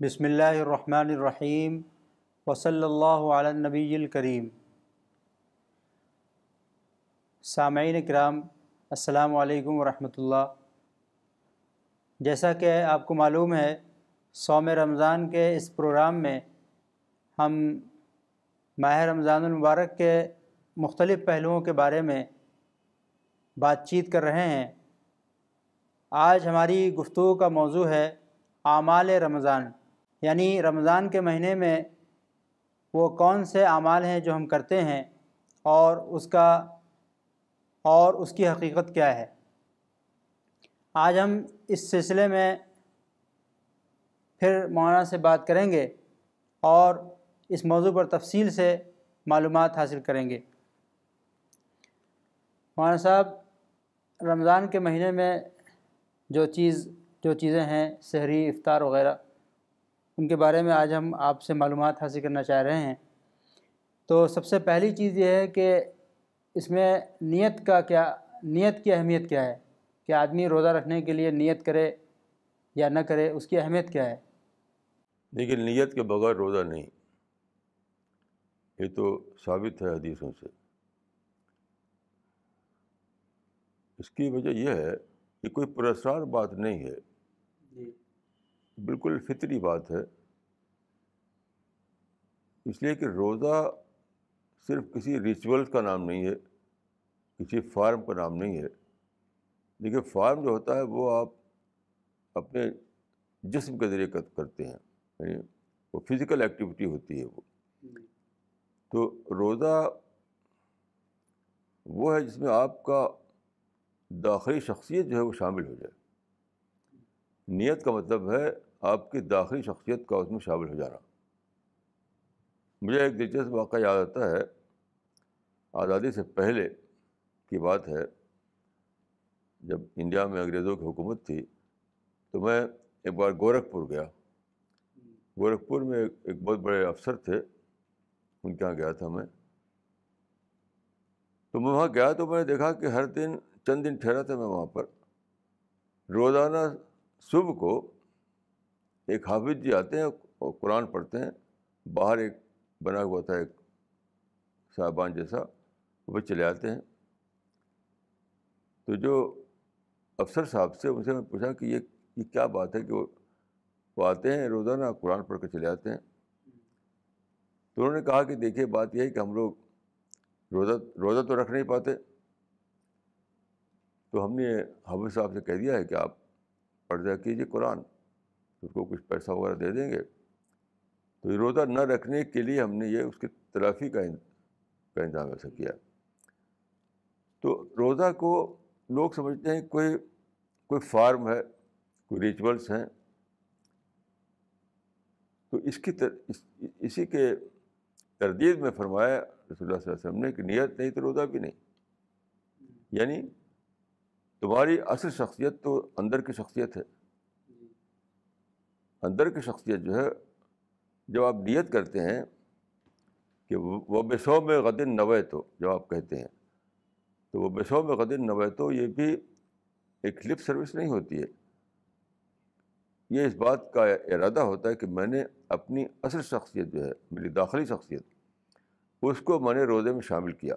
بسم اللہ الرحمن الرحیم وصلی اللہ علی النبی الکریم سامعین کرام السلام علیکم ورحمۃ اللہ جیسا کہ آپ کو معلوم ہے سوم رمضان کے اس پروگرام میں ہم ماہ رمضان المبارک کے مختلف پہلوؤں کے بارے میں بات چیت کر رہے ہیں۔ آج ہماری گفتگو کا موضوع ہے اعمال رمضان۔ یعنی رمضان کے مہینے میں وہ کون سے اعمال ہیں جو ہم کرتے ہیں اور اس کا اور اس کی حقیقت کیا ہے۔ آج ہم اس سلسلے میں پھر مولانا سے بات کریں گے اور اس موضوع پر تفصیل سے معلومات حاصل کریں گے۔ مولانا صاحب، رمضان کے مہینے میں جو چیز، جو چیزیں ہیں، سحری، افطار وغیرہ، ان کے بارے میں آج ہم آپ سے معلومات حاصل کرنا چاہ رہے ہیں۔ تو سب سے پہلی چیز یہ ہے کہ اس میں نیت کا کیا، نیت کی اہمیت کیا ہے؟ کہ آدمی روزہ رکھنے کے لیے نیت کرے یا نہ کرے، اس کی اہمیت کیا ہے؟ دیکھیے، نیت کے بغیر روزہ نہیں۔ یہ تو ثابت ہے حدیثوں سے۔ اس کی وجہ یہ ہے کہ کوئی پرسرار بات نہیں ہے۔ جی۔ بالکل فطری بات ہے۔ اس لیے کہ روزہ صرف کسی ریچول کا نام نہیں ہے کسی فارم کا نام نہیں ہے۔ لیکن فارم جو ہوتا ہے وہ آپ اپنے جسم کے ذریعے کرتے ہیں یعنی وہ فزیکل ایکٹیویٹی ہوتی ہے وہ۔ تو روزہ وہ ہے جس میں آپ کا داخلی شخصیت جو ہے وہ شامل ہو جائے۔ نیت کا مطلب ہے آپ کی داخلی شخصیت کا اس میں شامل ہو جانا۔ مجھے ایک دلچسپ واقعہ یاد آتا ہے۔ آزادی سے پہلے کی بات ہے، جب انڈیا میں انگریزوں کی حکومت تھی، تو میں ایک بار گورکھپور گیا۔ گورکھپور میں ایک بہت بڑے افسر تھے۔ ان کے یہاں گیا تھا میں۔ تو میں وہاں گیا تو میں نے دیکھا کہ ہر دن چند دن ٹھہرا تھا میں وہاں پر۔ روزانہ صبح کو ایک حافظ جی آتے ہیں اور قرآن پڑھتے ہیں۔ باہر ایک بنا ہوا تھا ایک صاحبان جیسا، وہ چلے آتے ہیں۔ تو جو افسر صاحب سے ان سے میں پوچھا کہ یہ یہ کیا بات ہے کہ وہ وہ آتے ہیں روزانہ قرآن پڑھ کے چلے آتے ہیں۔ تو انہوں نے کہا کہ دیکھیے، بات یہ ہے کہ ہم لوگ روزہ روزہ تو رکھ نہیں پاتے۔ تو ہم نے حافظ صاحب سے کہہ دیا ہے کہ آپ پڑھ جا کیجیے قرآن، اس کو کچھ پیسہ وغیرہ دے دیں گے۔ تو یہ روزہ نہ رکھنے کے لیے ہم نے یہ اس کی تلافی کا کا انتظام ایسا کیا۔ تو روزہ کو لوگ سمجھتے ہیں کوئی کوئی فارم ہے، کوئی ریچولس ہیں۔ تو اس کی تر، اس، اسی کے تردید میں فرمایا رسول اللہ صلی اللہ علیہ وسلم نے کہ نیت نہیں تو روزہ بھی نہیں۔ یعنی تمہاری اصل شخصیت تو اندر کی شخصیت ہے۔ اندر کی شخصیت جو ہے، جب آپ نیت کرتے ہیں کہ وہ بسو میں غدن نوے تو، جب آپ کہتے ہیں، تو وہ بسو میں غدن نوے تو یہ بھی ایک لپ سروس نہیں ہوتی ہے۔ یہ اس بات کا ارادہ ہوتا ہے کہ میں نے اپنی اصل شخصیت جو ہے، میری داخلی شخصیت، اس کو میں نے روزے میں شامل کیا۔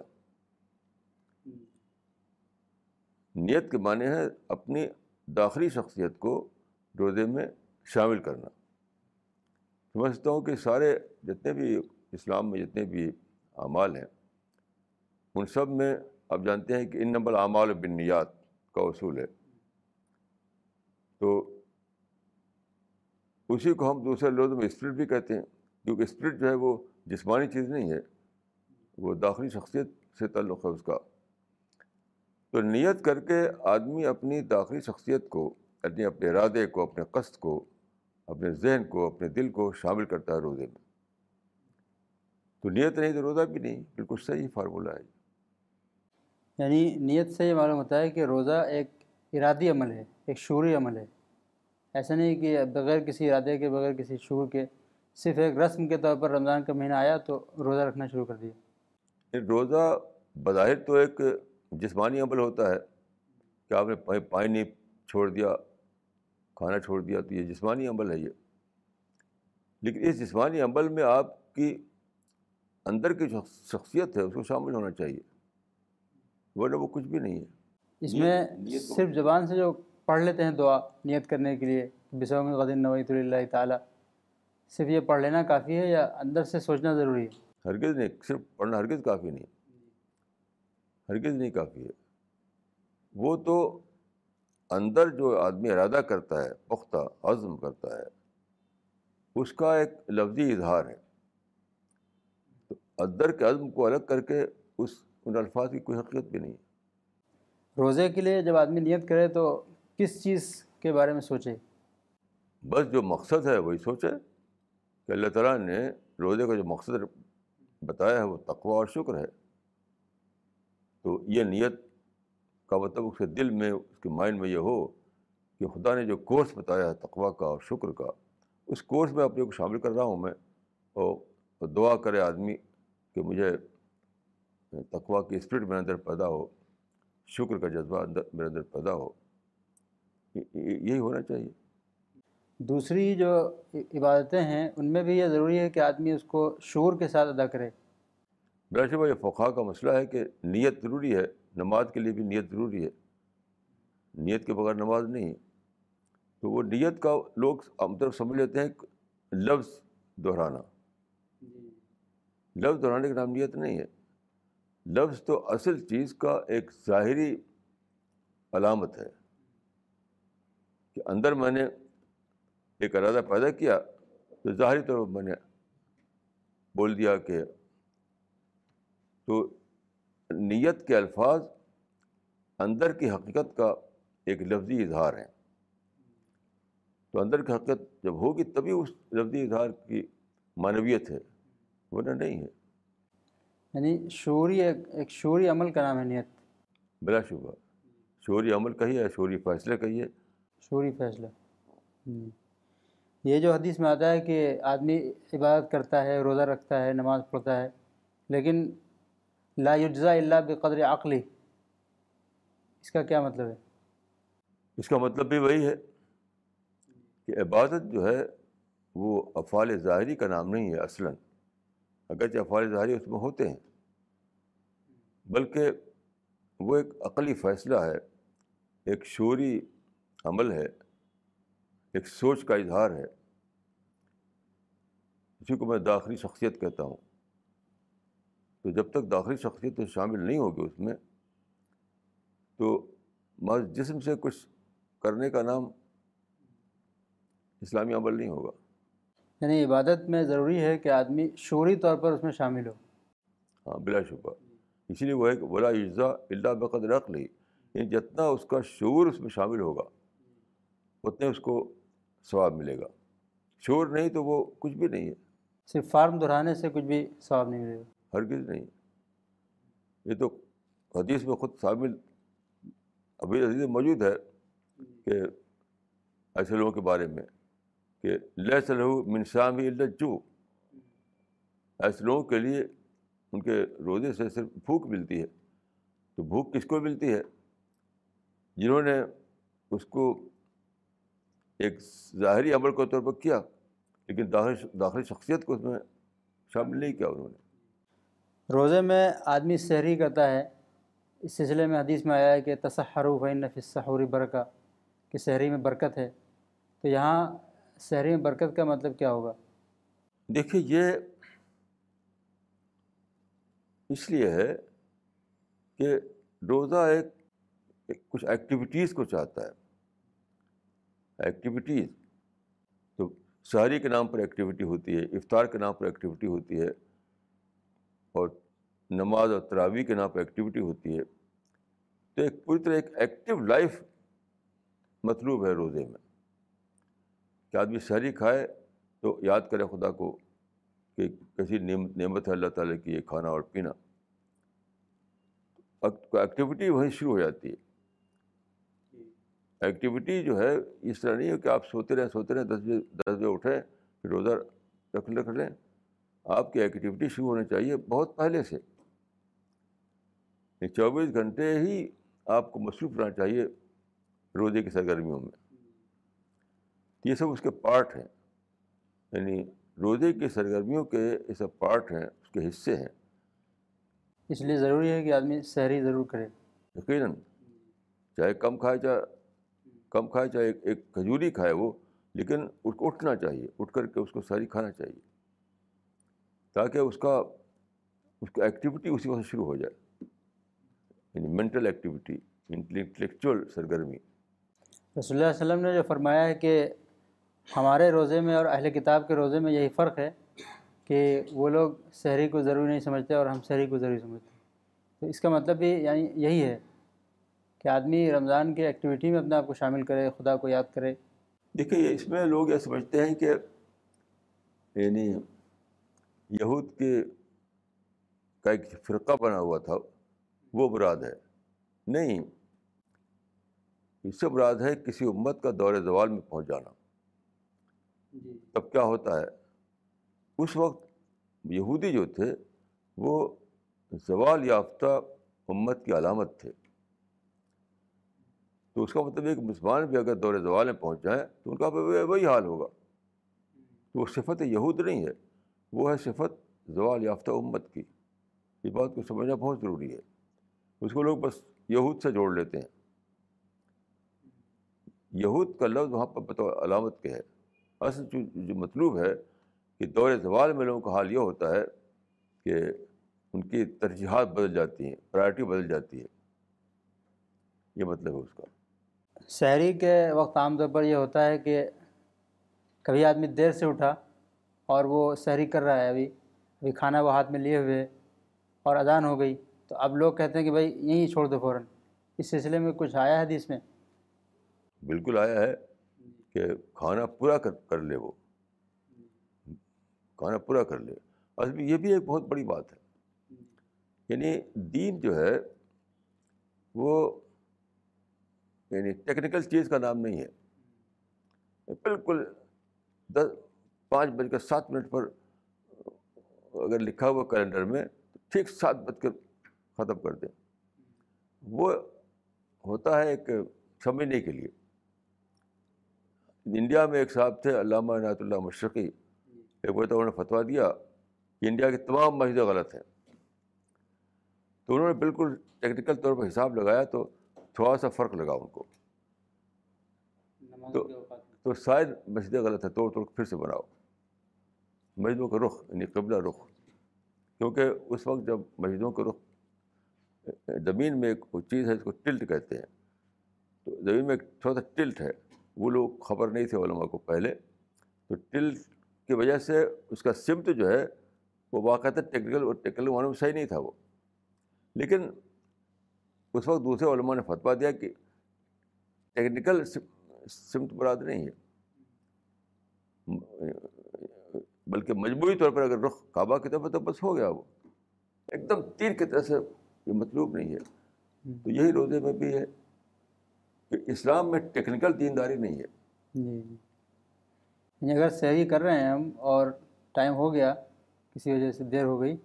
نیت کے معنی ہے اپنی داخلی شخصیت کو روزے میں شامل کرنا۔ سمجھتا ہوں کہ سارے جتنے بھی اسلام میں جتنے بھی اعمال ہیں، ان سب میں آپ جانتے ہیں کہ ان نمبر اعمال بنیاد کا اصول ہے۔ تو اسی کو ہم دوسرے لوگوں میں اسپرٹ بھی کہتے ہیں، کیونکہ اسپرٹ جو ہے وہ جسمانی چیز نہیں ہے، وہ داخلی شخصیت سے تعلق ہے اس کا۔ تو نیت کر کے آدمی اپنی داخلی شخصیت کو یعنی اپنے ارادے کو، اپنے قصد کو، اپنے ذہن کو، اپنے دل کو شامل کرتا ہے روزے میں۔ تو نیت نہیں تو روزہ بھی نہیں، بالکل صحیح فارمولہ ہے۔ یعنی نیت سے یہ معلوم ہوتا ہے کہ روزہ ایک ارادی عمل ہے، ایک شعوری عمل ہے۔ ایسا نہیں کہ بغیر کسی ارادے کے بغیر کسی شعور کے صرف ایک رسم کے طور پر رمضان کا مہینہ آیا تو روزہ رکھنا شروع کر دیا۔ روزہ بظاہر تو ایک جسمانی عمل ہوتا ہے کہ آپ نے پانی چھوڑ دیا کھانا چھوڑ دیا تو یہ جسمانی عمل ہے یہ۔ لیکن اس جسمانی عمل میں آپ کی اندر کی جو شخصیت ہے اس کو شامل ہونا چاہیے ورنہ وہ کچھ بھی نہیں ہے۔ اس میں صرف زبان سے جو پڑھ لیتے ہیں دعا نیت کرنے کے لیے۔ بسوم غدین نویت اللہ تعالیٰ۔ صرف یہ پڑھ لینا کافی ہے یا اندر سے سوچنا ضروری ہے؟ ہرگز نہیں صرف پڑھنا ہرگز کافی نہیں۔ ہرگز نہیں کافی ہے۔ وہ تو اندر جو آدمی ارادہ کرتا ہے پختہ عزم کرتا ہے اس کا ایک لفظی اظہار ہے۔ تو اندر کے عزم کو الگ کر کے اس ان الفاظ کی کوئی حقیقت بھی نہیں ہے۔ روزے کے لیے جب آدمی نیت کرے تو کس چیز کے بارے میں سوچے؟ بس جو مقصد ہے وہی سوچے کہ اللہ تعالیٰ نے روزے کا جو مقصد بتایا ہے وہ تقوا اور شکر ہے۔ تو یہ نیت کا مطلب اس کے دل میں، اس کے مائنڈ میں یہ ہو کہ خدا نے جو کورس بتایا ہے تقوا کا اور شکر کا، اس کورس میں اپنے کو شامل کر رہا ہوں میں اور دعا کرے آدمی کہ مجھے تقوا کی اسپرٹ میرے اندر پیدا ہو، شکر کا جذبہ اندر میرے اندر پیدا ہو۔ یہی ہونا چاہیے۔ دوسری جو عبادتیں ہیں ان میں بھی یہ ضروری ہے کہ آدمی اس کو شعور کے ساتھ ادا کرے۔ میرا شبہ یہ فقہ کا مسئلہ ہے کہ نیت ضروری ہے نماز کے لیے بھی نیت ضروری ہے۔ نیت کے بغیر نماز نہیں ہے۔ تو وہ نیت کا لوگ طرف سمجھ لیتے ہیں لفظ دہرانا۔ لفظ دہرانے کا نام نیت نہیں ہے۔ لفظ تو اصل چیز کا ایک ظاہری علامت ہے۔ کہ اندر میں نے ایک ارادہ پیدا کیا تو ظاہری طور پر میں نے بول دیا کہ تو نیت کے الفاظ اندر کی حقیقت کا ایک لفظی اظہار ہے تو اندر کی حقیقت جب ہوگی تبھی اس لفظی اظہار کی معنویت ہے ورنہ نہیں ہے۔ یعنی شعوری ایک شعوری عمل کا نام ہے نیت۔ بلا شبہ شعوری عمل کہی ہے شعوری فیصلہ کہیے شعوری فیصلہ۔ یہ جو حدیث میں آتا ہے کہ آدمی عبادت کرتا ہے روزہ رکھتا ہے نماز پڑھتا ہے لیکن لا یجزا اللہ بقدر عقلی اس کا کیا مطلب ہے؟ اس کا مطلب بھی وہی ہے کہ عبادت جو ہے وہ افعال ظاہری کا نام نہیں ہے اصلاً۔ اگرچہ افعال ظاہری اس میں ہوتے ہیں بلکہ وہ ایک عقلی فیصلہ ہے ایک شعوری عمل ہے ایک سوچ کا اظہار ہے۔ اسی کو میں داخلی شخصیت کہتا ہوں۔ تو جب تک داخلی شخصیت شامل نہیں ہوگی اس میں تو محض جسم سے کچھ کرنے کا نام اسلامی عمل نہیں ہوگا۔ یعنی عبادت میں ضروری ہے کہ آدمی شعوری طور پر اس میں شامل ہو۔ ہاں بلا شبہ۔ اسی لیے وہ ہے کہ بلا اجزا اللہ بقد رکھ لی یعنی جتنا اس کا شعور اس میں شامل ہوگا اتنے اس کو ثواب ملے گا۔ شعور نہیں تو وہ کچھ بھی نہیں ہے۔ صرف فارم دہرانے سے کچھ بھی ثواب نہیں ملے گا۔ ہرگز نہیں۔ یہ تو حدیث میں خود شامل ابھی حدیث موجود ہے کہ ایسے لوگوں کے بارے میں کہ لہ صلح منشام ہی جو ایسے لوگوں کے لیے ان کے روزے سے صرف بھوک ملتی ہے۔ تو بھوک کس کو ملتی ہے؟ جنہوں نے اس کو ایک ظاہری عمل کے طور پر کیا لیکن داخل داخلی شخصیت کو اس میں شامل نہیں کیا انہوں نے۔ روزے میں آدمی سحری کرتا ہے اس سلسلے میں حدیث میں آیا ہے کہ تصحر و نفس سحوری برکہ کہ سحری میں برکت ہے۔ تو یہاں شہری میں برکت کا مطلب کیا ہوگا؟ دیکھیے یہ اس لیے ہے کہ روزہ ایک کچھ ایکٹیویٹیز کو چاہتا ہے۔ ایکٹیویٹیز تو شہری کے نام پر ایکٹیویٹی ہوتی ہے، افطار کے نام پر ایکٹیویٹی ہوتی ہے، اور نماز اور تراوی کے نام پر ایکٹیویٹی ہوتی ہے۔ تو ایک پوری طرح ایک ایکٹیو لائف مطلوب ہے روزے میں۔ کہ آدمی شہری کھائے تو یاد کرے خدا کو کہ کیسی نعمت ہے اللہ تعالیٰ کی، یہ کھانا اور پینا۔ ایکٹیویٹی وہیں شروع ہو جاتی ہے۔ ایکٹیویٹی جو ہے اس طرح نہیں ہے کہ آپ سوتے رہیں سوتے رہیں دس بجے دس بجے اٹھیں پھر روزہ رکھ رکھ لیں۔ آپ کی ایکٹیویٹی شروع ہونی چاہیے بہت پہلے سے۔ چوبیس گھنٹے ہی آپ کو مصروف رہنا چاہیے روزے کی سرگرمیوں میں۔ یہ سب اس کے پارٹ ہیں۔ یعنی روزے کی سرگرمیوں کے یہ سب پارٹ ہیں اس کے حصے ہیں۔ اس لیے ضروری ہے کہ آدمی سحری ضرور کرے۔ یقیناً چاہے کم کھائے چاہے کم کھائے چاہے ایک ایک کھجوری کھائے وہ، لیکن اس کو اٹھنا چاہیے، اٹھ کر کے اس کو ساری کھانا چاہیے، تاکہ اس کا اس کا ایکٹیویٹی اسی وقت شروع ہو جائے۔ یعنی مینٹل ایکٹیویٹی انٹلیکچوئل سرگرمی۔ رسول اللہ علیہ وسلم نے جو فرمایا ہے کہ ہمارے روزے میں اور اہل کتاب کے روزے میں یہی فرق ہے کہ وہ لوگ شہری کو ضروری نہیں سمجھتے اور ہم شہری کو ضروری سمجھتے تو اس کا مطلب بھی یعنی یہی ہے۔ کہ آدمی رمضان کی ایکٹیویٹی میں اپنے آپ کو شامل کرے خدا کو یاد کرے۔ دیکھیے اس میں لوگ یہ سمجھتے ہیں کہ یعنی یہود کے کا ایک فرقہ بنا ہوا تھا وہ مراد ہے۔ نہیں اس سے مراد ہے کسی امت کا دور زوال میں پہنچ جانا تب کیا ہوتا ہے؟ اس وقت یہودی جو تھے وہ زوال یافتہ امت کی علامت تھے۔ تو اس کا مطلب ہے کہ مسلمان بھی اگر دور زوال میں پہنچ جائیں تو ان کا وہی حال ہوگا۔ تو وہ صفت یہود نہیں ہے، وہ ہے صفت زوال یافتہ امت کی۔ یہ بات کو سمجھنا بہت ضروری ہے۔ اس کو لوگ بس یہود سے جوڑ لیتے ہیں۔ یہود کا لفظ وہاں پر بطور علامت کے ہے۔ اصل جو جو مطلوب ہے کہ دور زوال میں لوگوں کا حال یہ ہوتا ہے کہ ان کی ترجیحات بدل جاتی ہیں پرائرٹی بدل جاتی ہے۔ یہ مطلب ہے اس کا۔ شہری کے وقت عام طور پر یہ ہوتا ہے کہ کبھی آدمی دیر سے اٹھا اور وہ شہری کر رہا ہے، ابھی ابھی کھانا وہ ہاتھ میں لیے ہوئے اور اذان ہو گئی تو اب لوگ کہتے ہیں کہ بھائی یہیں چھوڑ دو فوراً۔ اس سلسلے میں کچھ آیا ہے حدیث میں؟ بالکل آیا ہے کہ کھانا پورا کر کر لے وہ۔ کھانا پورا کر لے۔ اصل میں یہ بھی ایک بہت بڑی بات ہے۔ یعنی دین جو ہے وہ یعنی ٹیکنیکل چیز کا نام نہیں ہے۔ بالکل دس، پانچ بج کر سات منٹ پر اگر لکھا ہوا کیلنڈر میں تو ٹھیک سات بج کر ختم کر دیں۔ وہ ہوتا ہے ایک سمجھنے کے لیے۔ انڈیا میں ایک صاحب تھے، علامہ عنایت اللہ مشرقی۔ ایک بار تو انہوں نے فتویٰ دیا کہ انڈیا کی تمام مسجدیں غلط ہیں۔ تو انہوں نے بالکل ٹیکنیکل طور پر حساب لگایا تو تھوڑا سا فرق لگا ان کو۔ تو تو شاید مسجدیں غلط ہے توڑ توڑ پھر سے بناؤ۔ مسجدوں کا رخ یعنی قبلہ رخ۔ کیونکہ اس وقت جب مسجدوں کا رخ زمین میں ایک چیز ہے اس کو ٹلٹ کہتے ہیں۔ تو زمین میں ایک تھوڑا سا ٹلٹ ہے۔ وہ لوگ خبر نہیں تھے علماء کو پہلے۔ تو ٹلٹ کی وجہ سے اس کا سمت جو ہے وہ واقعات ٹیکنیکل اور ٹیکنیکل میں صحیح نہیں تھا وہ۔ لیکن اس وقت دوسرے علماء نے فتویٰ دیا کہ ٹیکنیکل سمت مراد نہیں ہے۔ بلکہ مجموعی طور پر اگر رخ کعبہ کی طرف ہے تو بس ہو گیا وہ۔ ایک دم تیر کی طرح سے یہ مطلوب نہیں ہے۔ تو یہی روزے میں بھی ہے کہ اسلام میں ٹیکنیکل دینداری نہیں ہے۔ جی, جی۔ یعنی اگر سحری کر رہے ہیں ہم اور ٹائم ہو گیا، کسی وجہ سے دیر ہو گئی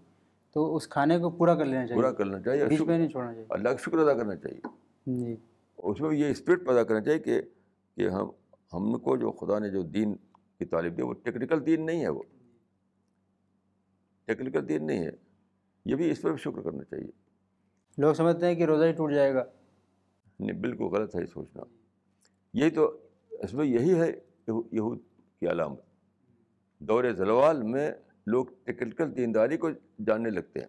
تو اس کھانے کو پورا کر لینا چاہیے۔ پورا کرنا چاہیے۔ بیچ میں نہیں چھوڑنا چاہیے۔ اللہ کا شکر ادا کرنا چاہیے۔ جی۔ اس میں یہ اسپرٹ پیدا کرنا چاہیے کہ کہ ہم ہم کو جو خدا نے جو دین کی تعلیم دی وہ ٹیکنیکل دین نہیں ہے وہ۔ ٹیکنیکل دین نہیں ہے۔ یہ بھی اس پر بھی شکر کرنا چاہیے۔ لوگ سمجھتے ہیں کہ روزہ ہی ٹوٹ جائے گا۔ نہیں بالکل غلط ہے یہ سوچنا۔ یہی تو اس میں یہی ہے یہود کی علامت۔ دور زلوال میں لوگ ٹیکنیکل دینداری کو جاننے لگتے ہیں۔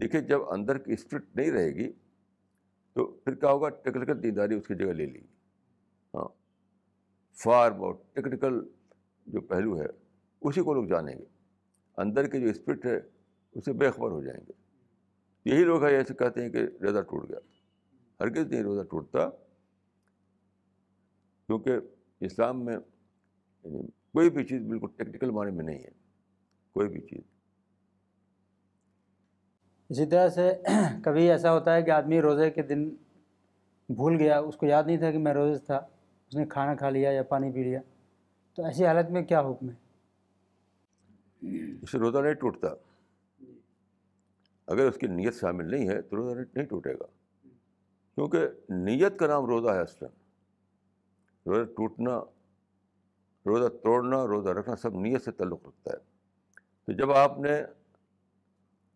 دیکھیے، جب اندر کی اسپرٹ نہیں رہے گی، تو پھر کیا ہوگا؟ ٹیکنیکل دینداری اس کی جگہ لے لی ہاں۔ فارم اور ٹیکنیکل جو پہلو ہے، اسی کو لوگ جانیں گے۔ اندر کی جو اسپرٹ ہے، اسے بے خبر ہو جائیں گے۔ یہی لوگ ہیں، ایسے کہتے ہیں کہ روزہ ٹوٹ گیا۔ ہرگز نہیں روزہ ٹوٹتا۔ کیونکہ اسلام میں یعنی کوئی بھی چیز بالکل ٹیکنیکل معنی میں نہیں ہے۔ کوئی بھی چیز۔ اسی طرح سے کبھی ایسا ہوتا ہے کہ آدمی روزے کے دن بھول گیا اس کو یاد نہیں تھا کہ میں روزے تھا اس نے کھانا کھا لیا یا پانی پی لیا۔ تو ایسی حالت میں کیا حکم ہے؟ اس روزہ نہیں ٹوٹتا۔ اگر اس کی نیت شامل نہیں ہے تو روزہ نہیں ٹوٹے گا۔ کیونکہ نیت کا نام روزہ ہے اصلاً۔ روزہ ٹوٹنا روزہ توڑنا روزہ رکھنا سب نیت سے تعلق رکھتا ہے۔ تو جب آپ نے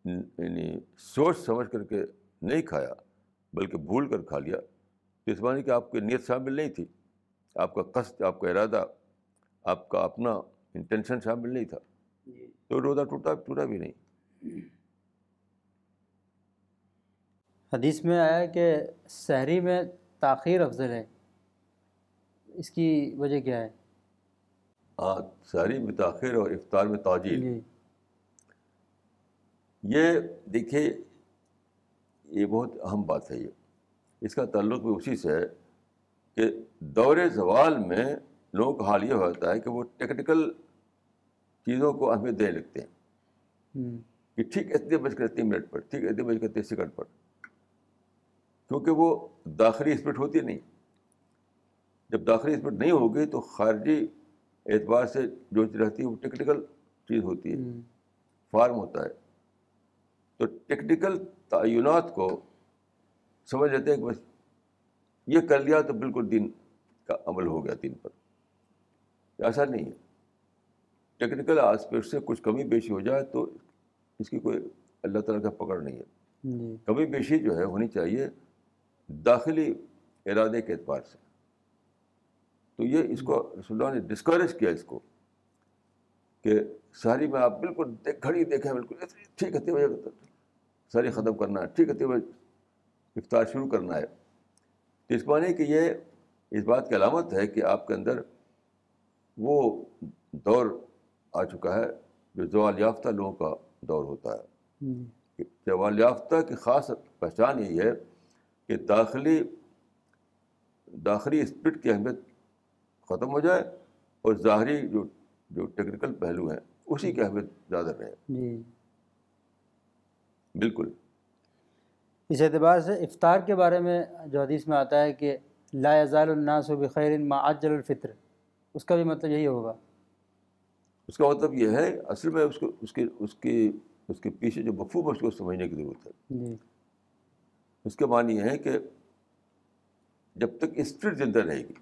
یعنی سوچ سمجھ کر کے نہیں کھایا بلکہ بھول کر کھا لیا تو اس معنی کہ آپ کی نیت شامل نہیں تھی آپ کا قصد آپ کا ارادہ آپ کا اپنا انٹینشن شامل نہیں تھا۔ جی۔ تو روزہ ٹوٹا ٹوٹا بھی نہیں۔ حدیث میں آیا کہ شہری میں تاخیر افضل ہے۔ اس کی وجہ کیا ہے؟ ہاں ساری میں تاخیر اور افطار میں تاجیل جی۔ یہ دیکھیے یہ بہت اہم بات ہے یہ۔ اس کا تعلق بھی اسی سے ہے کہ دور زوال میں لوگوں کا حال یہ ہوتا ہے کہ وہ ٹیکنیکل چیزوں کو اہمیت دینے لگتے ہیں۔ کہ ٹھیک اتنے بج کر تین منٹ پر ٹھیک اتنے بج کر تیس سیکنڈ پر۔ کیونکہ وہ داخلی اسپرٹ ہوتی نہیں۔ جب داخلی اسپرٹ نہیں ہوگی تو خارجی اعتبار سے جو رہتی ہے وہ ٹیکنیکل چیز ہوتی ہے۔ فارم ہوتا ہے۔ تو ٹیکنیکل تعینات کو سمجھ لیتے ہیں کہ بس یہ کر لیا تو بالکل دین کا عمل ہو گیا دین پر۔ ایسا نہیں ہے۔ ٹیکنیکل آسپیکٹ سے کچھ کمی بیشی ہو جائے تو اس کی کوئی اللہ تعالیٰ کا پکڑ نہیں ہے۔ جی۔ کمی بیشی جو ہے ہونی چاہیے داخلی ارادے کے اعتبار سے۔ تو یہ اس کو رسول اللہ نے ڈسکریج کیا اس کو کہ ساری میں آپ بالکل دیکھ گھڑی دیکھیں بالکل۔ ٹھیک ہے تین بجے ساری ختم کرنا ہے۔ ٹھیک ہے تین بجے۔ افطار شروع کرنا ہے۔ تو اس معنی کہ یہ اس بات کی علامت ہے کہ آپ کے اندر وہ دور آ چکا ہے جو زوال یافتہ لوگوں کا دور ہوتا ہے۔ زوال یافتہ کی خاص پہچان یہی ہے کہ داخلی داخلی اسپرٹ کی اہمیت ختم ہو جائے اور ظاہری جو جو ٹیکنیکل پہلو ہیں اسی کی اہمیت زیادہ رہے جی۔ بالکل۔ اس اعتبار سے افطار کے بارے میں جو حدیث میں آتا ہے کہ لا یزال الناس بخیر ما عجل الفطر اس کا بھی مطلب یہی ہوگا۔ اس کا مطلب یہ ہے اصل میں اس کو اس کے اس کی اس کے پیچھے جو مفہوم ہے اس کو سمجھنے کی ضرورت ہے۔ جی۔ اس کے معنی یہ ہے کہ جب تک اسپرٹ زندہ رہے گی۔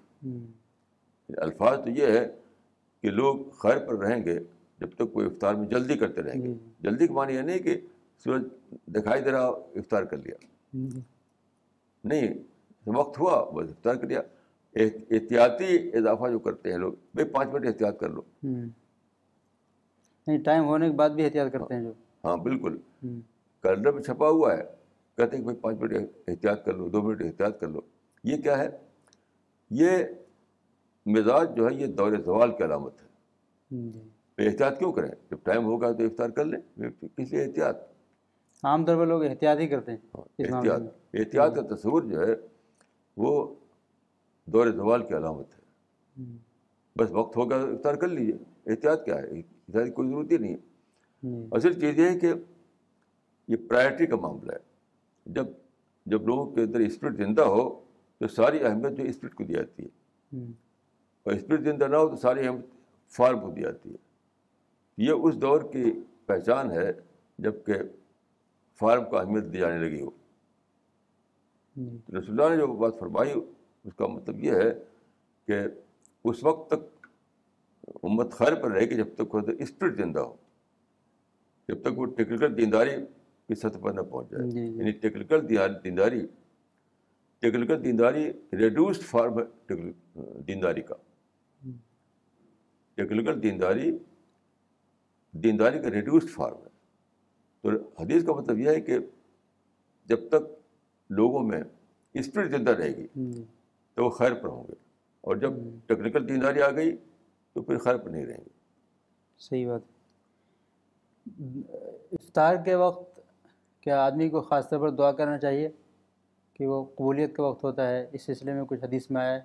الفاظ تو یہ ہے کہ لوگ خیر پر رہیں گے جب تک وہ افطار میں جلدی کرتے رہیں گے۔ جلدی کا معنی یہ نہیں کہ سورج دکھائی دے رہا افطار کر لیا۔ نہیں وقت ہوا بس افطار کر لیا۔ احت- احتیاطی اضافہ جو کرتے ہیں لوگ بھائی پانچ منٹ احتیاط کر لو۔ نہیں ٹائم ہونے کے بعد بھی احتیاط کرتے ہیں جو۔ ہاں بالکل۔ کیلنڈر میں چھپا ہوا ہے کہتے ہیں کہ بھائی پانچ منٹ احتیاط کر لو دو منٹ احتیاط کر لو۔ یہ کیا ہے؟ یہ مزاج جو ہے یہ دور زوال کی علامت ہے۔ احتیاط کیوں کریں؟ جب ٹائم ہوگا تو افطار کر لیں کس لیے احتیاط؟ عام طور پر لوگ احتیاط ہی کرتے ہیں ہاں، احتیاط احتیاط کا تصور جو ہے وہ دور زوال کی علامت ہے۔ بس وقت ہوگا تو افطار کر لیجیے احتیاط کیا ہے؟ احتیاط کی کوئی ضرورت ہی نہیں ہے۔ اصل چیز یہ ہے کہ یہ پرائرٹی کا معاملہ ہے۔ جب جب لوگوں کے اندر اسپرٹ زندہ ہو تو ساری اہمیت جو اسپرٹ کو دی جاتی ہے۔ اور اسپرٹ زندہ نہ ہو تو ساری اہمیت فارم کو دی جاتی ہے۔ یہ اس دور کی پہچان ہے جبکہ فارم کو اہمیت دی جانے لگی ہو۔ رسول اللہ نے جو بات فرمائی اس کا مطلب یہ ہے کہ اس وقت تک امت خیر پر رہے گی جب تک وہ اسپرٹ زندہ ہو جب تک وہ ٹیکنیکل دینداری کی سطح پر نہ پہنچ جائے۔ جی جی۔ یعنی ٹیکنیکل دینداری ٹیکنیکل دینداری ریڈیوسڈ فارم ہے دینداری کا۔ ٹیکنیکل دینداری دینداری کا ریڈیوسڈ فارم ہے۔ تو حدیث کا مطلب یہ ہے کہ جب تک لوگوں میں اسپرٹ زندہ رہے گی تو وہ خیر پر ہوں گے۔ اور جب ٹیکنیکل دینداری آ گئی تو پھر خیر پر نہیں رہیں گے۔ صحیح بات۔ افطار کے وقت کیا آدمی کو خاص طور پر دعا کرنا چاہیے کہ وہ قبولیت کا وقت ہوتا ہے؟ اس سلسلے میں کچھ حدیث میں آیا ہے۔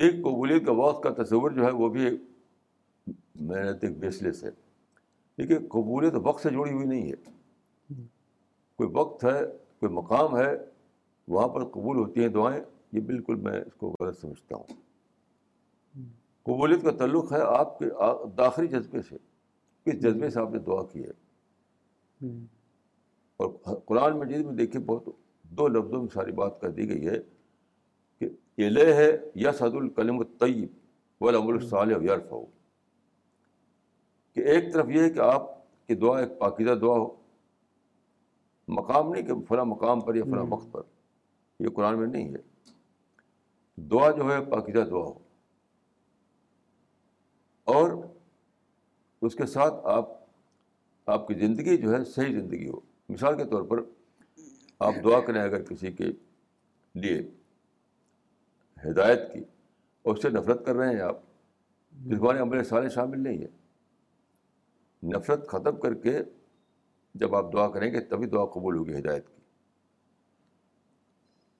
ایک قبولیت کا وقت کا تصور جو ہے وہ بھی ایک محنت ایک بیس لیس ہے دیکھیے، قبولیت وقت سے جڑی ہوئی نہیں ہے۔ کوئی وقت ہے، کوئی مقام ہے، وہاں پر قبول ہوتی ہیں دعائیں، یہ بالکل میں اس کو غلط سمجھتا ہوں۔ قبولیت کا تعلق ہے آپ کے داخلی جذبے سے، کس جذبے سے آپ نے دعا کی ہے۔ اور قرآن مجید میں دیکھیے، بہت دو لفظوں میں ساری بات کر دی گئی ہے کہ الہ ہے یس حد الکلم الطیب ولم الصالح یارف کہ ایک طرف یہ ہے کہ آپ کی دعا ایک پاکیزہ دعا ہو مقام نہیں کہ فلاں مقام پر یا فلاں وقت پر یہ قرآن میں نہیں ہے۔ دعا جو ہے پاکیزہ دعا ہو۔ اور اس کے ساتھ آپ آپ کی زندگی جو ہے صحیح زندگی ہو۔ مثال کے طور پر آپ دعا کریں اگر کسی کے لیے ہدایت کی اور اس سے نفرت کر رہے ہیں آپ جسمانی عمل سارے شامل نہیں ہے۔ نفرت ختم کر کے جب آپ دعا کریں گے تبھی دعا قبول ہوگی ہدایت کی۔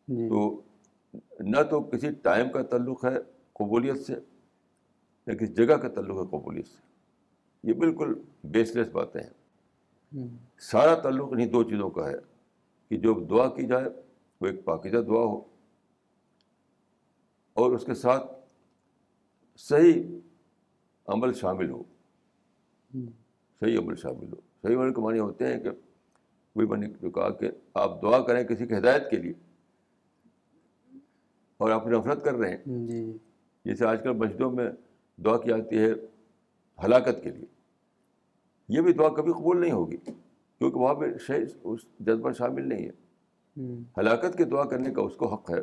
جی۔ تو نہ تو کسی ٹائم کا تعلق ہے قبولیت سے نہ کسی جگہ کا تعلق ہے قبولیت سے۔ یہ بالکل بیس لیس باتیں ہیں۔ سارا تعلق انہیں دو چیزوں کا ہے کہ جو دعا کی جائے وہ ایک پاکیزہ دعا ہو اور اس کے ساتھ صحیح عمل شامل ہو۔ صحیح عمل شامل ہو۔ صحیح عمل کے معنی ہوتے ہیں کہ وہی میں نے جو کہا کہ آپ دعا کریں کسی کی ہدایت کے لیے اور آپ نفرت کر رہے ہیں۔ جی جی۔ جیسے آج کل مسجدوں میں دعا کی جاتی ہے ہلاکت کے لیے۔ یہ بھی دعا کبھی قبول نہیں ہوگی کیونکہ وہاں پہ شہر اس جذبہ شامل نہیں ہے۔ ہلاکت کی دعا کرنے کا اس کو حق ہے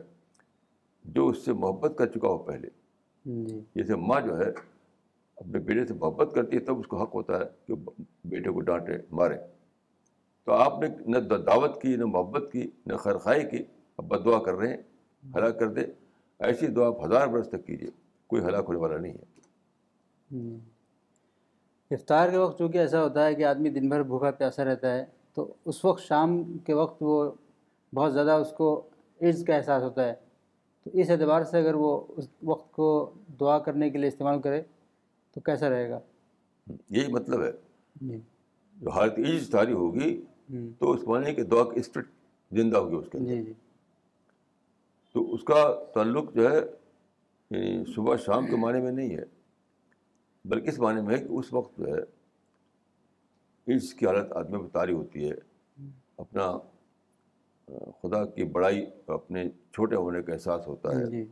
جو اس سے محبت کر چکا ہو پہلے۔ جی۔ جیسے ماں جو ہے اپنے بیٹے سے محبت کرتی ہے تب اس کو حق ہوتا ہے کہ بیٹے کو ڈانٹے، مارے۔ تو آپ نے نہ دعوت کی، نہ محبت کی، نہ خیرخائی کی، اب بد دعا کر رہے ہیں، ہلاک کر دے ایسی دعا آپ ہزار برس تک کیجیے، کوئی ہلاک ہونے والا نہیں ہے۔ افطار کے وقت چونکہ ایسا ہوتا ہے کہ آدمی دن بھر بھوکا پیاسا رہتا ہے، تو اس وقت شام کے وقت وہ بہت زیادہ اس کو عز کا احساس ہوتا ہے۔ تو اس اعتبار سے اگر وہ اس وقت کو دعا کرنے کے لیے استعمال کرے تو کیسا رہے گا؟ یہی مطلب ہے۔ جی۔ جو حالت عز تاری ہوگی تو اس معنی کہ دعا کی اسپرٹ زندہ ہوگی اس کے اندر۔ جی جی۔ تو اس کا تعلق جو ہے یعنی صبح شام کے معنی میں نہیں ہے بلکہ اس معنی میں ہے کہ اس وقت جو ہے عز کی حالت آدمی میں طاری ہوتی ہے۔ اپنا خدا کی بڑائی اپنے چھوٹے ہونے کا احساس ہوتا ہے۔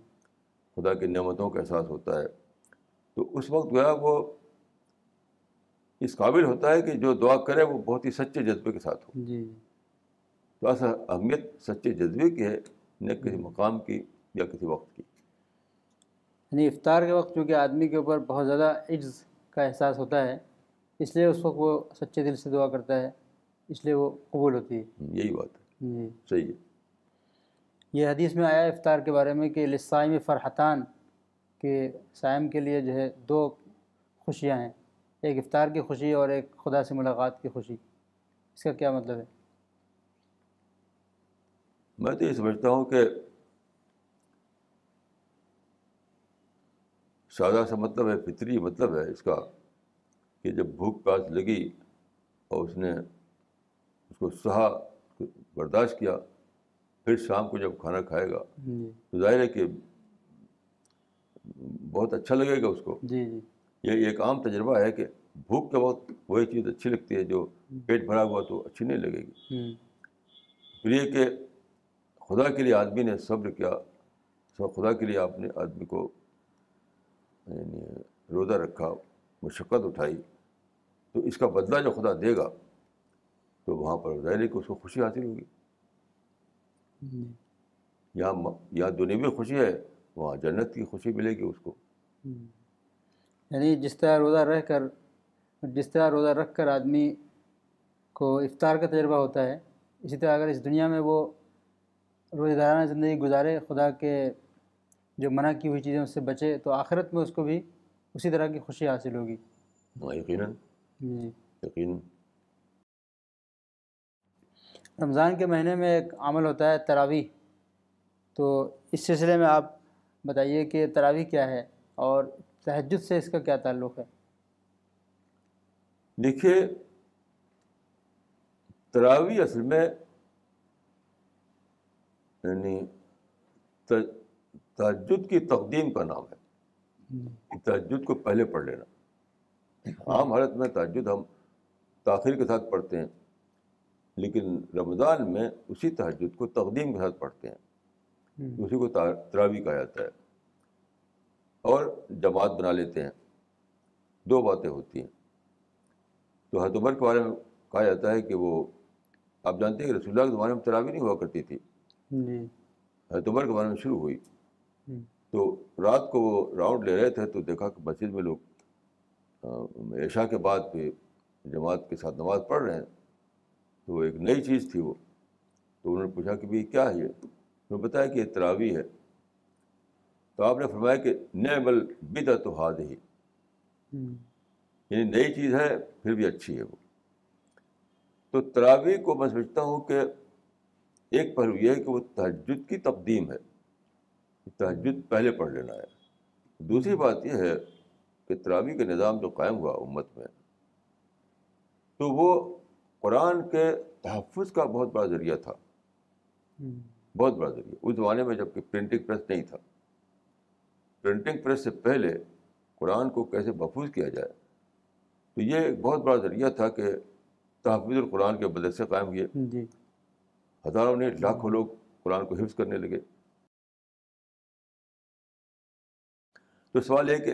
خدا کی نعمتوں کا احساس ہوتا ہے۔ تو اس وقت جو ہے وہ اس قابل ہوتا ہے کہ جو دعا کرے وہ بہت ہی سچے جذبے کے ساتھ ہو۔ جی۔ تو ایسا اہمیت سچے جذبے کی ہے نہ کسی مقام کی یا کسی وقت کی۔ یعنی افطار کے وقت چونکہ آدمی کے اوپر بہت زیادہ عجز کا احساس ہوتا ہے اس لیے اس وقت وہ سچے دل سے دعا کرتا ہے اس لیے وہ قبول ہوتی ہے۔ یہی بات ہے۔ جی۔ صحیح ہے۔ یہ حدیث میں آیا افطار کے بارے میں کہ لسائم فرحتان کہ سائم کے لیے جو ہے دو خوشیاں ہیں ایک افطار کی خوشی اور ایک خدا سے ملاقات کی خوشی۔ اس کا کیا مطلب ہے؟ میں تو یہ سمجھتا ہوں کہ سادہ سا مطلب ہے فطری مطلب ہے اس کا کہ جب بھوک پیاس لگی اور اس نے اس کو سہا برداشت کیا پھر شام کو جب کھانا کھائے گا۔ جی۔ تو ظاہر ہے کہ بہت اچھا لگے گا اس کو۔ جی جی۔ یہ ایک عام تجربہ ہے کہ بھوک کے وقت وہی چیز اچھی لگتی ہے جو پیٹ بھرا ہوا تو اچھی نہیں لگے گی۔ پھر یہ کہ خدا کے لیے آدمی نے صبر کیا سب خدا کے لیے آپ نے آدمی کو یعنی روزہ رکھا مشقت اٹھائی۔ تو اس کا بدلہ جو خدا دے گا تو وہاں پر ظاہر ہے کہ اس کو خوشی حاصل ہوگی۔ جی۔ یہاں یہاں دنیوی خوشی ہے۔ وہاں جنت کی خوشی ملے گی اس کو۔ یعنی جس طرح روزہ رہ کر جس طرح روزہ رکھ کر آدمی کو افطار کا تجربہ ہوتا ہے اسی طرح اگر اس دنیا میں وہ روزہ دارانہ زندگی گزارے خدا کے جو منع کی ہوئی چیزیں اس سے بچے تو آخرت میں اس کو بھی اسی طرح کی خوشی حاصل ہوگی۔ ہاں یقیناً۔ جی۔ یقیناً۔ رمضان کے مہینے میں ایک عمل ہوتا ہے تراویح۔ تو اس سلسلے میں آپ بتائیے کہ تراویح کیا ہے اور تہجد سے اس کا کیا تعلق ہے؟ دیکھیے تراوی اصل میں یعنی تہجد کی تقدیم کا نام ہے۔ تہجد کو پہلے پڑھ لینا۔ عام حالت میں تہجد ہم تاخیر کے ساتھ پڑھتے ہیں لیکن رمضان میں اسی تہجد کو تقدیم کے ساتھ پڑھتے ہیں۔ اسی کو تراویح کہا جاتا ہے۔ اور جماعت بنا لیتے ہیں۔ دو باتیں ہوتی ہیں۔ تو حضرت عمر کے بارے میں کہا جاتا ہے کہ وہ آپ جانتے ہیں کہ رسول اللہ کے زمانے میں تراویح نہیں ہوا کرتی تھی۔ حضرت عمر کے بارے میں شروع ہوئی۔ تو رات کو وہ راؤنڈ لے رہے تھے تو دیکھا کہ مسجد میں لوگ عشاء کے بعد پہ جماعت کے ساتھ نماز پڑھ رہے ہیں۔ تو ایک نئی چیز تھی وہ۔ تو انہوں نے پوچھا کہ بھائی کیا ہے یہ؟ نے بتایا کہ یہ تراویح ہے۔ تو آپ نے فرمایا کہ نعم البدعۃ تو ہاد ہی یعنی نئی چیز ہے پھر بھی اچھی ہے وہ۔ تو تراویح کو میں سمجھتا ہوں کہ ایک پہلو یہ ہے کہ وہ تہجد کی تقدیم ہے۔ تہجد پہلے پڑھ لینا ہے۔ دوسری بات یہ ہے کہ تراویح کا نظام جو قائم ہوا امت میں تو وہ قرآن کے تحفظ کا بہت بڑا ذریعہ تھا۔ بہت بڑا ذریعہ۔ اس زمانے میں جبکہ پرنٹنگ پریس نہیں تھا۔ پرنٹنگ پریس سے پہلے قرآن کو کیسے محفوظ کیا جائے؟ تو یہ ایک بہت بڑا ذریعہ تھا کہ تحفظ القرآن کے مدرسے قائم ہوئے۔ جی۔ ہزاروں نے لاکھوں لوگ قرآن کو حفظ کرنے لگے۔ تو سوال یہ کہ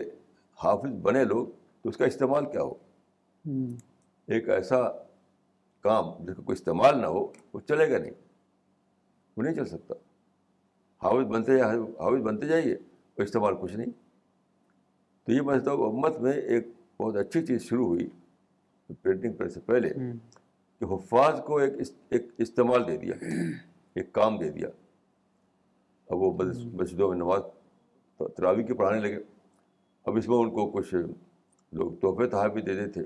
حافظ بنے لوگ تو اس کا استعمال کیا ہو؟ ایک ایسا کام جس کا کوئی استعمال نہ ہو وہ چلے گا نہیں۔ وہ نہیں چل سکتا۔ حافظ بنتے حافظ بنتے جائیے اور استعمال کچھ نہیں۔ تو یہ میں سمجھتا ہوں امت میں ایک بہت اچھی چیز شروع ہوئی پرنٹنگ پریس سے پہلے کہ حفاظ کو ایک ایک استعمال دے دیا ایک کام دے دیا۔ اب وہ مس- مسجدوں میں نماز تراوی کے پڑھانے لگے۔ اب اس میں ان کو کچھ لوگ تحفے تحائف بھی دے دیتے۔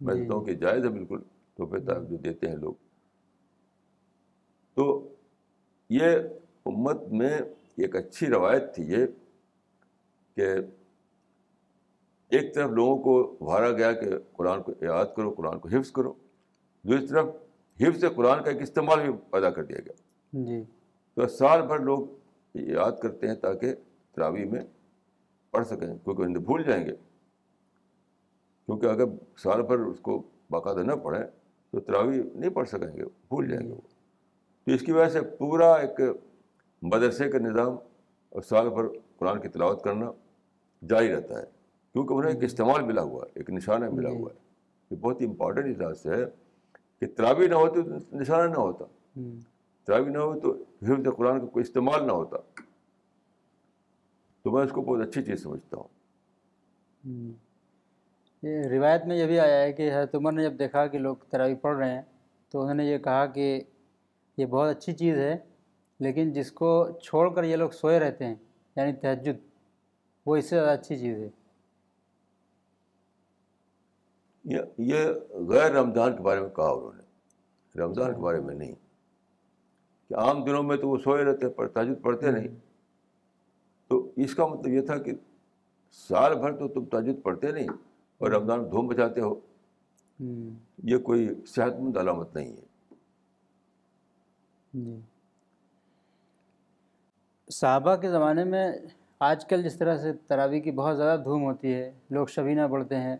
میں جی۔ سمجھتا ہوں کہ جائز ہے بالکل تحفے تحائف جو دیتے ہیں لوگ تو یہ امت میں ایک اچھی روایت تھی یہ کہ ایک طرف لوگوں کو ابھارا گیا کہ قرآن کو یاد کرو قرآن کو حفظ کرو دوسری طرف حفظ قرآن کا ایک استعمال بھی پیدا کر دیا گیا۔ جی۔ تو سال بھر لوگ یاد کرتے ہیں تاکہ تراویح میں پڑھ سکیں کیونکہ ان بھول جائیں گے۔ کیونکہ اگر سال بھر اس کو باقاعدہ نہ پڑھیں تو تراویح نہیں پڑھ سکیں گے بھول جائیں گے۔ وہ تو اس کی وجہ سے پورا ایک مدرسے کا نظام اور سال بھر قرآن کی تلاوت کرنا جاری رہتا ہے کیونکہ انہیں ایک استعمال ملا ہوا ہے ایک نشانہ ملا جی۔ ہوا ہے۔ یہ بہت ہی امپورٹنٹ اس لحاظ سے ہے کہ تراویح نہ ہوتی تو نشانہ نہ ہوتا۔ ہم، تراویح نہ ہو تو حفظ قرآن کا کوئی استعمال نہ ہوتا۔ تو میں اس کو بہت اچھی چیز سمجھتا ہوں۔ یہ روایت میں یہ بھی آیا ہے کہ حضرت عمر نے جب دیکھا کہ لوگ تراویح پڑھ رہے ہیں تو انہوں نے یہ کہا کہ یہ بہت اچھی چیز ہے لیکن جس کو چھوڑ کر یہ لوگ سوئے رہتے ہیں یعنی تہجد وہ اس سے زیادہ اچھی چیز ہے۔ یہ غیر رمضان کے بارے میں کہا انہوں نے۔ رمضان کے بارے میں نہیں۔ کہ عام دنوں میں تو وہ سوئے رہتے پر تاجد پڑھتے نہیں۔ تو اس کا مطلب یہ تھا کہ سال بھر تو تم تاجد پڑھتے نہیں اور رمضان دھوم بچاتے ہو۔ یہ کوئی صحت مند علامت نہیں ہے۔ جی۔ صحابہ کے زمانے میں آج کل جس طرح سے تراویح کی بہت زیادہ دھوم ہوتی ہے لوگ شبینہ پڑھتے ہیں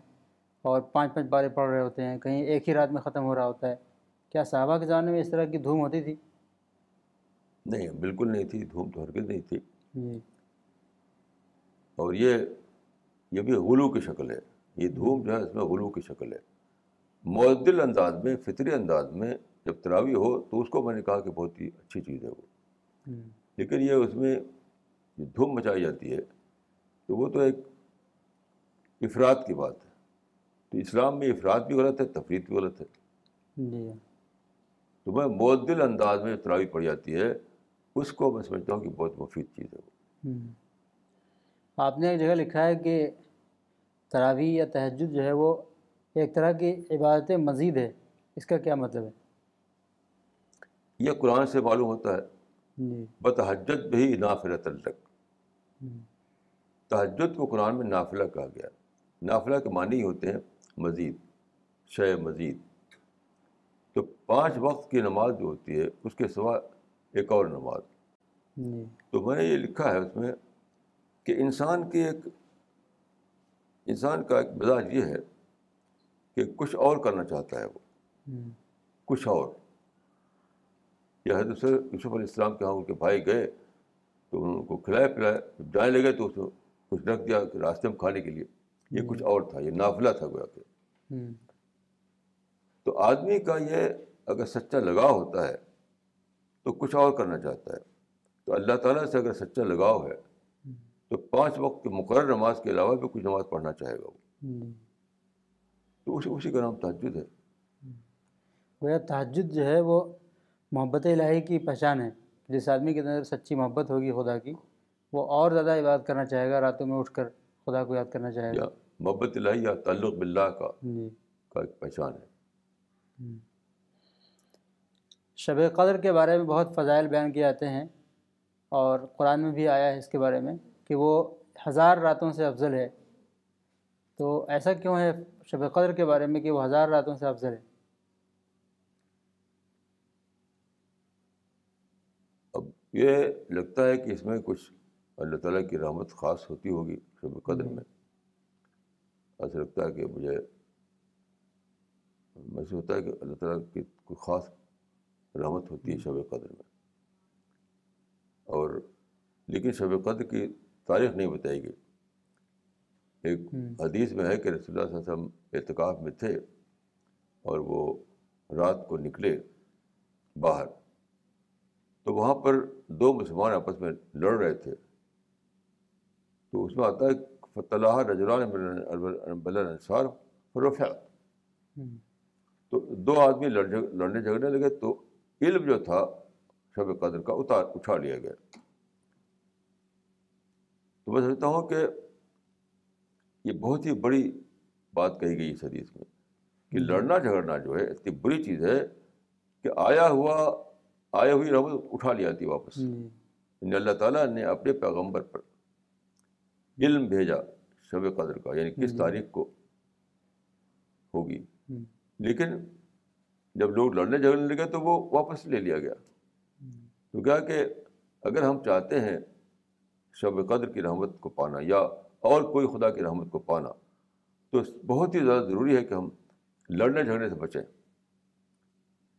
اور پانچ پانچ بارے پڑھ رہے ہوتے ہیں کہیں ایک ہی رات میں ختم ہو رہا ہوتا ہے۔ کیا صحابہ کے زمانے میں اس طرح کی دھوم ہوتی تھی؟ نہیں بالکل نہیں تھی دھوم تو ہرگز نہیں تھی۔ جی۔ اور یہ یہ بھی غلو کی شکل ہے۔ یہ دھوم جو ہے اس میں غلو کی شکل ہے۔ معدل انداز میں فطری انداز میں جب تراوی ہو تو اس کو میں نے کہا کہ بہت ہی اچھی چیز ہے وہ۔ لیکن یہ اس میں جو دھوم مچائی جاتی ہے تو وہ تو ایک افراد کی بات ہے۔ تو اسلام میں افراد بھی غلط ہے تفریح بھی غلط ہے۔ جی۔ تو میں معدل انداز میں تراوی پڑ جاتی ہے اس کو میں سمجھتا ہوں کہ بہت مفید چیز ہے وہ۔ آپ نے ایک جگہ لکھا ہے کہ تراویح یا تہجد جو ہے وہ ایک طرح کی عبادت مزید ہے۔ اس کا کیا مطلب ہے؟ یہ قرآن سے معلوم ہوتا ہے۔ جی۔ بتحجت بھی نافلت الگ ہم، تہجد کو قرآن میں نافلہ کہا گیا۔ نافلہ کے معنی ہی ہوتے ہیں مزید شے مزید۔ تو پانچ وقت کی نماز جو ہوتی ہے اس کے سوا ایک اور نماز۔ جی۔ تو میں نے یہ لکھا ہے اس میں کہ انسان کی ایک انسان کا ایک مزاج یہ ہے کہ کچھ اور کرنا چاہتا ہے وہ۔ کچھ اور۔ یا حضرت یوسف علیہ السلام کے ہاں ان کے بھائی گئے تو ان کو کھلایا پلایا جب جانے لگے تو اس کو کچھ رکھ دیا کہ راستے میں کھانے کے لیے۔ یہ کچھ اور تھا یہ نافلہ تھا گویا کہ۔ تو آدمی کا یہ اگر سچا لگاؤ ہوتا ہے تو کچھ اور کرنا چاہتا ہے۔ تو اللہ تعالیٰ سے اگر سچا لگاؤ ہے تو پانچ وقت کی مقرر نماز کے علاوہ بھی کچھ نماز پڑھنا چاہے گا وہ۔ تو اسی اسی کا نام تحجد ہے۔ گویا تہجد جو ہے وہ محبت الہی کی پہچان ہے جس آدمی کے اندر سچی محبت ہوگی خدا کی وہ اور زیادہ عبادت کرنا چاہے گا راتوں میں اٹھ کر خدا کو یاد کرنا چاہے گا۔ محبت الہی یا تعلق باللہ کا جی۔ کا ایک پہچان ہے۔ شب قدر کے بارے میں بہت فضائل بیان کیے جاتے ہیں اور قرآن میں بھی آیا ہے اس کے بارے میں کہ وہ ہزار راتوں سے افضل ہے۔ تو ایسا کیوں ہے شب قدر کے بارے میں کہ وہ ہزار راتوں سے افضل ہے اب یہ لگتا ہے کہ اس میں کچھ اللہ تعالیٰ کی رحمت خاص ہوتی ہوگی شب قدر میں۔ ایسا لگتا ہے کہ مجھے محسوس ہوتا ہے کہ اللہ تعالیٰ کی کوئی خاص رحمت ہوتی ہے شب قدر میں۔ اور لیکن شب قدر کی تاریخ نہیں بتائی گئی۔ ایک۔ حدیث میں ہے کہ رسول اللہ صلی اللہ علیہ وسلم اعتکاف میں تھے اور وہ رات کو نکلے باہر۔ تو وہاں پر دو مسلمان آپس میں لڑ رہے تھے۔ تو اس میں آتا ہے فتح رجران بل انصار ہوں۔ تو دو آدمی لڑنے جھگڑنے لگے تو علم جو تھا شب قدر کا اتار اٹھا لیا گیا۔ تو میں سمجھتا ہوں کہ یہ بہت ہی بڑی بات کہی گئی اس حدیث میں کہ لڑنا جھگڑنا جو ہے اتنی بری چیز ہے کہ آیا ہوا آیا ہوئی رحمت اٹھا لی جاتی واپس۔ جی۔ یعنی اللہ تعالیٰ نے اپنے پیغمبر پر علم بھیجا شب قدر کا یعنی کس جی۔ تاریخ کو ہوگی۔ ہوں۔ لیکن جب لوگ لڑنے جھگڑنے لگے تو وہ واپس لے لیا گیا۔ تو کیا کہ اگر ہم چاہتے ہیں شب قدر کی رحمت کو پانا یا اور کوئی خدا کی رحمت کو پانا تو بہت ہی زیادہ ضروری ہے کہ ہم لڑنے جھگڑنے سے بچیں۔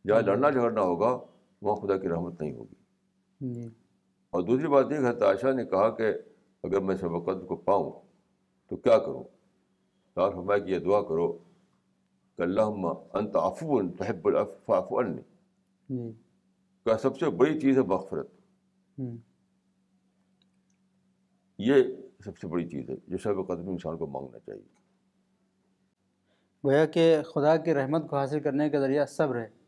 جہاں لڑنا جھگڑنا ہوگا وہاں خدا کی رحمت نہیں ہوگی۔ جی۔ اور دوسری بات یہ کہ حضرت عائشہ نے کہا کہ اگر میں قدر کو پاؤں تو کیا کروں؟ تو فرمایا کہ یہ دعا کرو کہ اللہ انت عفو تحب العفو عني جی۔ کا سب سے بڑی چیز ہے مغفرت۔ یہ سب سے بڑی چیز ہے جو شب قدر میں انسان کو مانگنا چاہیے۔ گویا کہ خدا کی رحمت کو حاصل کرنے کا ذریعہ صبر ہے۔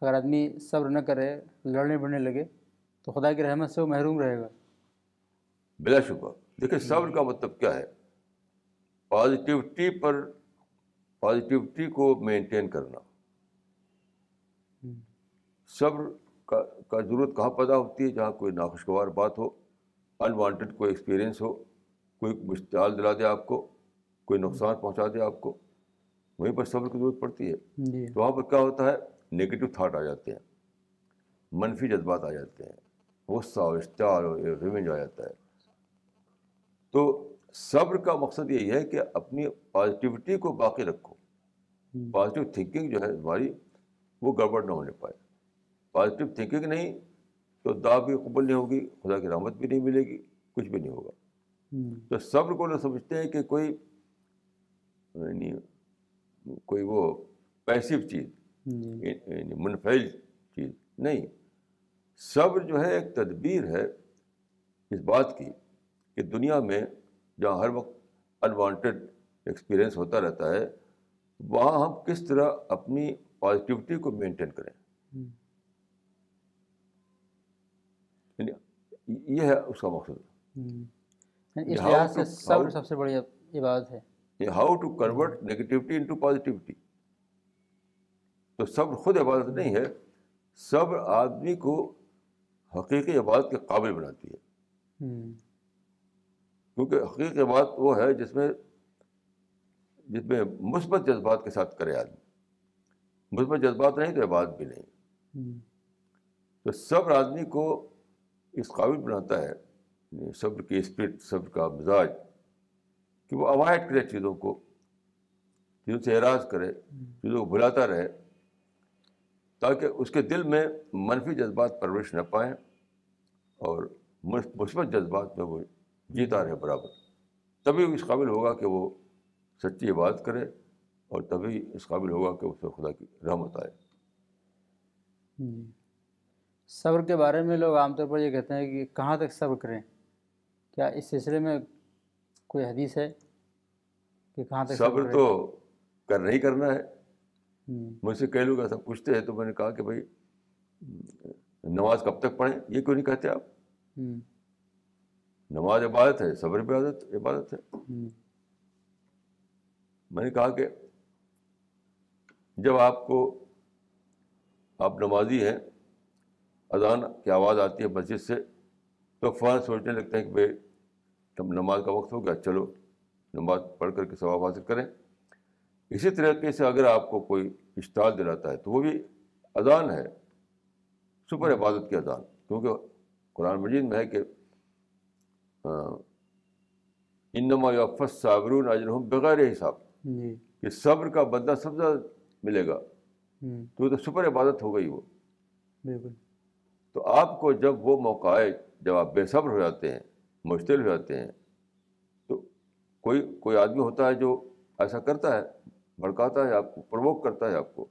اگر آدمی صبر نہ کرے لڑنے بڑھنے لگے تو خدا کی رحمت سے وہ محروم رہے گا۔ بلا شبہ دیکھیں صبر کا مطلب کیا ہے؟ پازیٹیوٹی پر پازیٹیوٹی کو مینٹین کرنا۔ صبر کا کا ضرورت کہاں پیدا ہوتی ہے؟ جہاں کوئی ناخوشگوار بات ہو انوانٹیڈ کوئی ایکسپیرئنس ہو کوئی مشتعال دلا دے آپ کو کوئی نقصان پہنچا دے آپ کو وہیں پر صبر کی ضرورت پڑتی ہے۔ جی۔ تو وہاں پر کیا ہوتا ہے؟ نگیٹو تھاٹ آ جاتے ہیں۔ منفی جذبات آ جاتے ہیں۔ غصہ اور اشتعال اور ریونج آ جاتا ہے۔ تو صبر کا مقصد یہی ہے کہ اپنی پازیٹیوٹی کو باقی رکھو۔ پازیٹیو تھنکنگ جو ہے ہماری وہ گڑبڑ نہ ہونے پائے۔ پازیٹیو تھنکنگ نہیں تو دعا بھی قبول نہیں ہوگی خدا کی رحمت بھی نہیں ملے گی کچھ بھی نہیں ہوگا۔ تو صبر کو لوگ سمجھتے ہیں کہ کوئی یعنی کوئی وہ پیسیو چیز۔ منفعل چیز۔ نہیں صبر جو ہے ایک تدبیر ہے اس بات کی کہ دنیا میں جہاں ہر وقت انوانٹیڈ ایکسپیرئنس ہوتا رہتا ہے وہاں ہم کس طرح اپنی پازیٹیوٹی کو مینٹین کریں۔ ہوں۔ یعنی یہ ہے اس کا مقصد۔ ہوں۔ یعنی اس How لحاظ سے to- صبر how- سب سے بڑی عبادت ہے۔ How to convert negativity into positivity تو صبر خود عبادت نہیں ہے صبر آدمی کو حقیقی عبادت کے قابل بناتی ہے۔ کیونکہ حقیقی عبادت وہ ہے جس میں جس میں مثبت جذبات کے ساتھ کرے آدمی۔ مثبت جذبات نہیں تو عبادت بھی نہیں۔ تو صبر آدمی کو اس قابل بناتا ہے یعنی صبر کی اسپرٹ صبر کا مزاج کہ وہ اوائڈ کرے چیزوں کو چیزوں سے اعراض کرے چیزوں کو بھلاتا رہے۔ تاکہ اس کے دل میں منفی جذبات پرورش نہ پائیں اور مثبت جذبات میں وہ جیتا رہے برابر۔ تبھی اس قابل ہوگا کہ وہ سچی عبادت کرے اور تبھی اس قابل ہوگا کہ اس خدا کی رحمت آئے۔ جی۔ صبر کے بارے میں لوگ عام طور پر یہ کہتے ہیں کہ کہاں تک صبر کریں؟ کیا اس سلسلے میں کوئی حدیث ہے کہ کہاں تک صبر تو کرنا ہی کرنا ہے۔ مجھ سے کئی لوگ ایسا پوچھتے ہیں تو میں نے کہا کہ بھائی نماز کب تک پڑھیں؟ یہ کیوں نہیں کہتے آپ؟ نماز عبادت ہے صبر عادت عبادت ہے۔ میں نے کہا کہ جب آپ کو آپ نمازی ہیں اذان کی آواز آتی ہے مسجد سے تو فوراً سوچنے لگتے ہیں کہ بھائی تب نماز کا وقت ہو گیا چلو نماز پڑھ کر کے ثواب حاصل کریں۔ اسی طریقے سے اگر آپ کو کوئی اشتعال دلاتا ہے تو وہ بھی اذان ہے سپر عبادت کی اذان۔ کیونکہ قرآن مجید میں ہے کہ انما یافس صابرون اجرحم بغیر حساب۔ جی۔ کہ صبر کا بدلہ سب سے زیادہ ملے گا۔ تو تو سپر عبادت ہو گئی وہ۔ بالکل۔ تو آپ کو جب وہ موقع آئے جب آپ بے صبر ہو جاتے ہیں مشتل ہو جاتے ہیں تو کوئی کوئی آدمی ہوتا ہے جو ایسا کرتا ہے بھڑکاتا ہے آپ کو پروک کرتا ہے آپ کو۔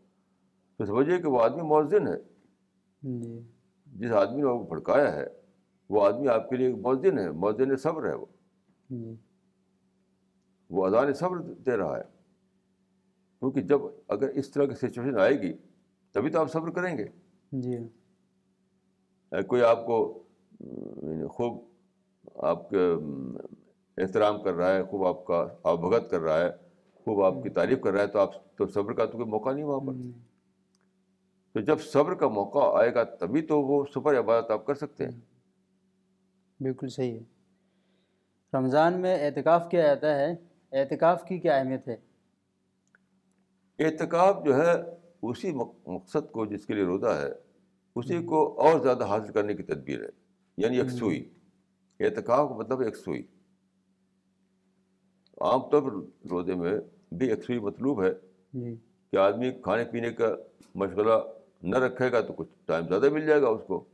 تو سمجھیے کہ وہ آدمی مؤذن ہے۔ جی۔ جس آدمی نے آپ کو بھڑکایا ہے وہ آدمی آپ کے لیے ایک مؤذن ہے مؤذن صبر ہے وہ۔ جی۔ وہ اذان صبر دے رہا ہے۔ کیونکہ جب اگر اس طرح کی سچویشن آئے گی تبھی تو آپ صبر کریں گے۔ جی۔ کوئی آپ کو یعنی خوب آپ کے احترام کر رہا ہے خوب آپ کا آبھگت کر رہا ہے خوب آپ کی تعریف کر رہا ہے تو آپ تو صبر کا تو کوئی موقع نہیں وہاں پر۔ تو جب صبر کا موقع آئے گا تبھی تو وہ سپر عبادت آپ کر سکتے ہیں۔ بالکل صحیح ہے۔ رمضان میں اعتکاف کیا جاتا ہے؟ اعتکاف کی کیا اہمیت ہے؟ اعتکاف جو ہے اسی مقصد کو جس کے لیے روزہ ہے اسی کو اور زیادہ حاصل کرنے کی تدبیر ہے یعنی یکسوئی اعتکاف کا مطلب یکسوئی عام طور پر روزے میں بھی یکسوئی مطلوب ہے جی۔ کہ آدمی کھانے پینے کا مشغلہ نہ رکھے گا تو کچھ ٹائم زیادہ مل جائے گا اس کو۔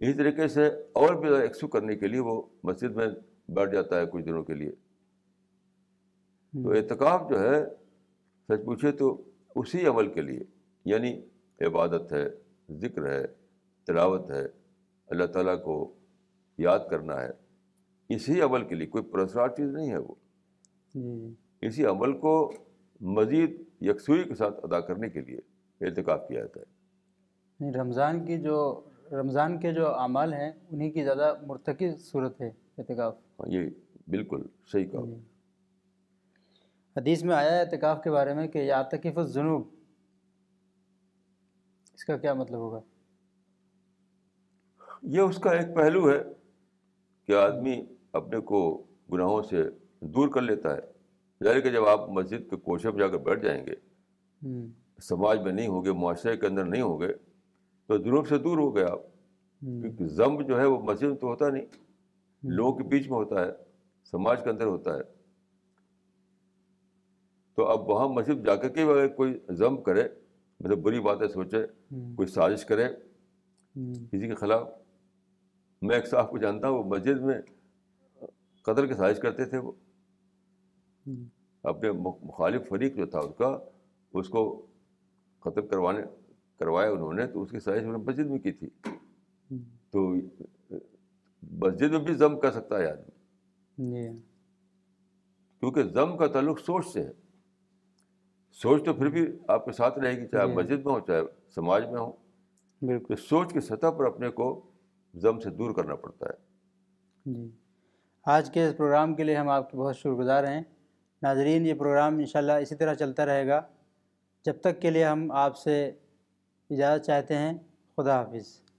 اسی طریقے سے اور بھی زیادہ ایکسو کرنے کے لیے وہ مسجد میں بیٹھ جاتا ہے کچھ دنوں کے لیے۔ تو اعتکاف جو ہے سچ پوچھے تو اسی عمل کے لیے یعنی عبادت ہے ذکر ہے تلاوت ہے اللہ تعالیٰ کو یاد کرنا ہے اسی عمل کے لیے کوئی پرسرار چیز نہیں ہے وہ۔ جی۔ اسی عمل کو مزید یکسوئی کے ساتھ ادا کرنے کے لیے اعتکاف کیا جاتا ہے۔ رمضان کی جو رمضان کے جو اعمال ہیں انہیں کی زیادہ مرتکز صورت ہے اعتکاف۔ ہاں یہ بالکل صحیح کہا۔ جی۔ حدیث میں آیا ہے اعتکاف کے بارے میں کہ یا تکیف الجنوب اس کا کیا مطلب ہوگا؟ یہ اس کا ایک پہلو ہے کہ آدمی اپنے کو گناہوں سے دور کر لیتا ہے۔ ظاہر کہ جب آپ مسجد کے کوشے میں جا کر بیٹھ جائیں گے سماج میں نہیں ہوں گے معاشرے کے اندر نہیں ہوں گے تو جنوب سے دور ہو گئے آپ۔ کیونکہ ضم جو ہے وہ مسجد میں تو ہوتا نہیں لوگوں کے بیچ میں ہوتا ہے سماج کے اندر ہوتا ہے۔ تو اب وہاں مسجد جا کر کے اگر کوئی ضم کرے مطلب بری باتیں سوچے کوئی سازش کرے کسی کے خلاف میں ایک صاحب کو جانتا ہوں وہ مسجد میں قدر کی سازش کرتے تھے وہ۔ اپنے مخالف فریق جو تھا اس کا اس کو قتل کروانے کروایا انہوں نے تو اس کی سازش انہوں نے مسجد میں کی تھی۔ تو مسجد میں بھی ضم کر سکتا ہے آدمی۔ جی۔ کیونکہ ضم کا تعلق سوچ سے ہے۔ سوچ تو پھر بھی آپ کے ساتھ رہے گی چاہے جی۔ مسجد میں ہو چاہے سماج میں ہو بالکل۔ سوچ کی سطح پر اپنے کو ضم سے دور کرنا پڑتا ہے۔ جی۔ آج کے اس پروگرام کے لیے ہم آپ کے بہت شکر گزار ہیں۔ ناظرین، یہ پروگرام انشاءاللہ اسی طرح چلتا رہے گا۔ جب تک کے لیے ہم آپ سے اجازت چاہتے ہیں، خدا حافظ۔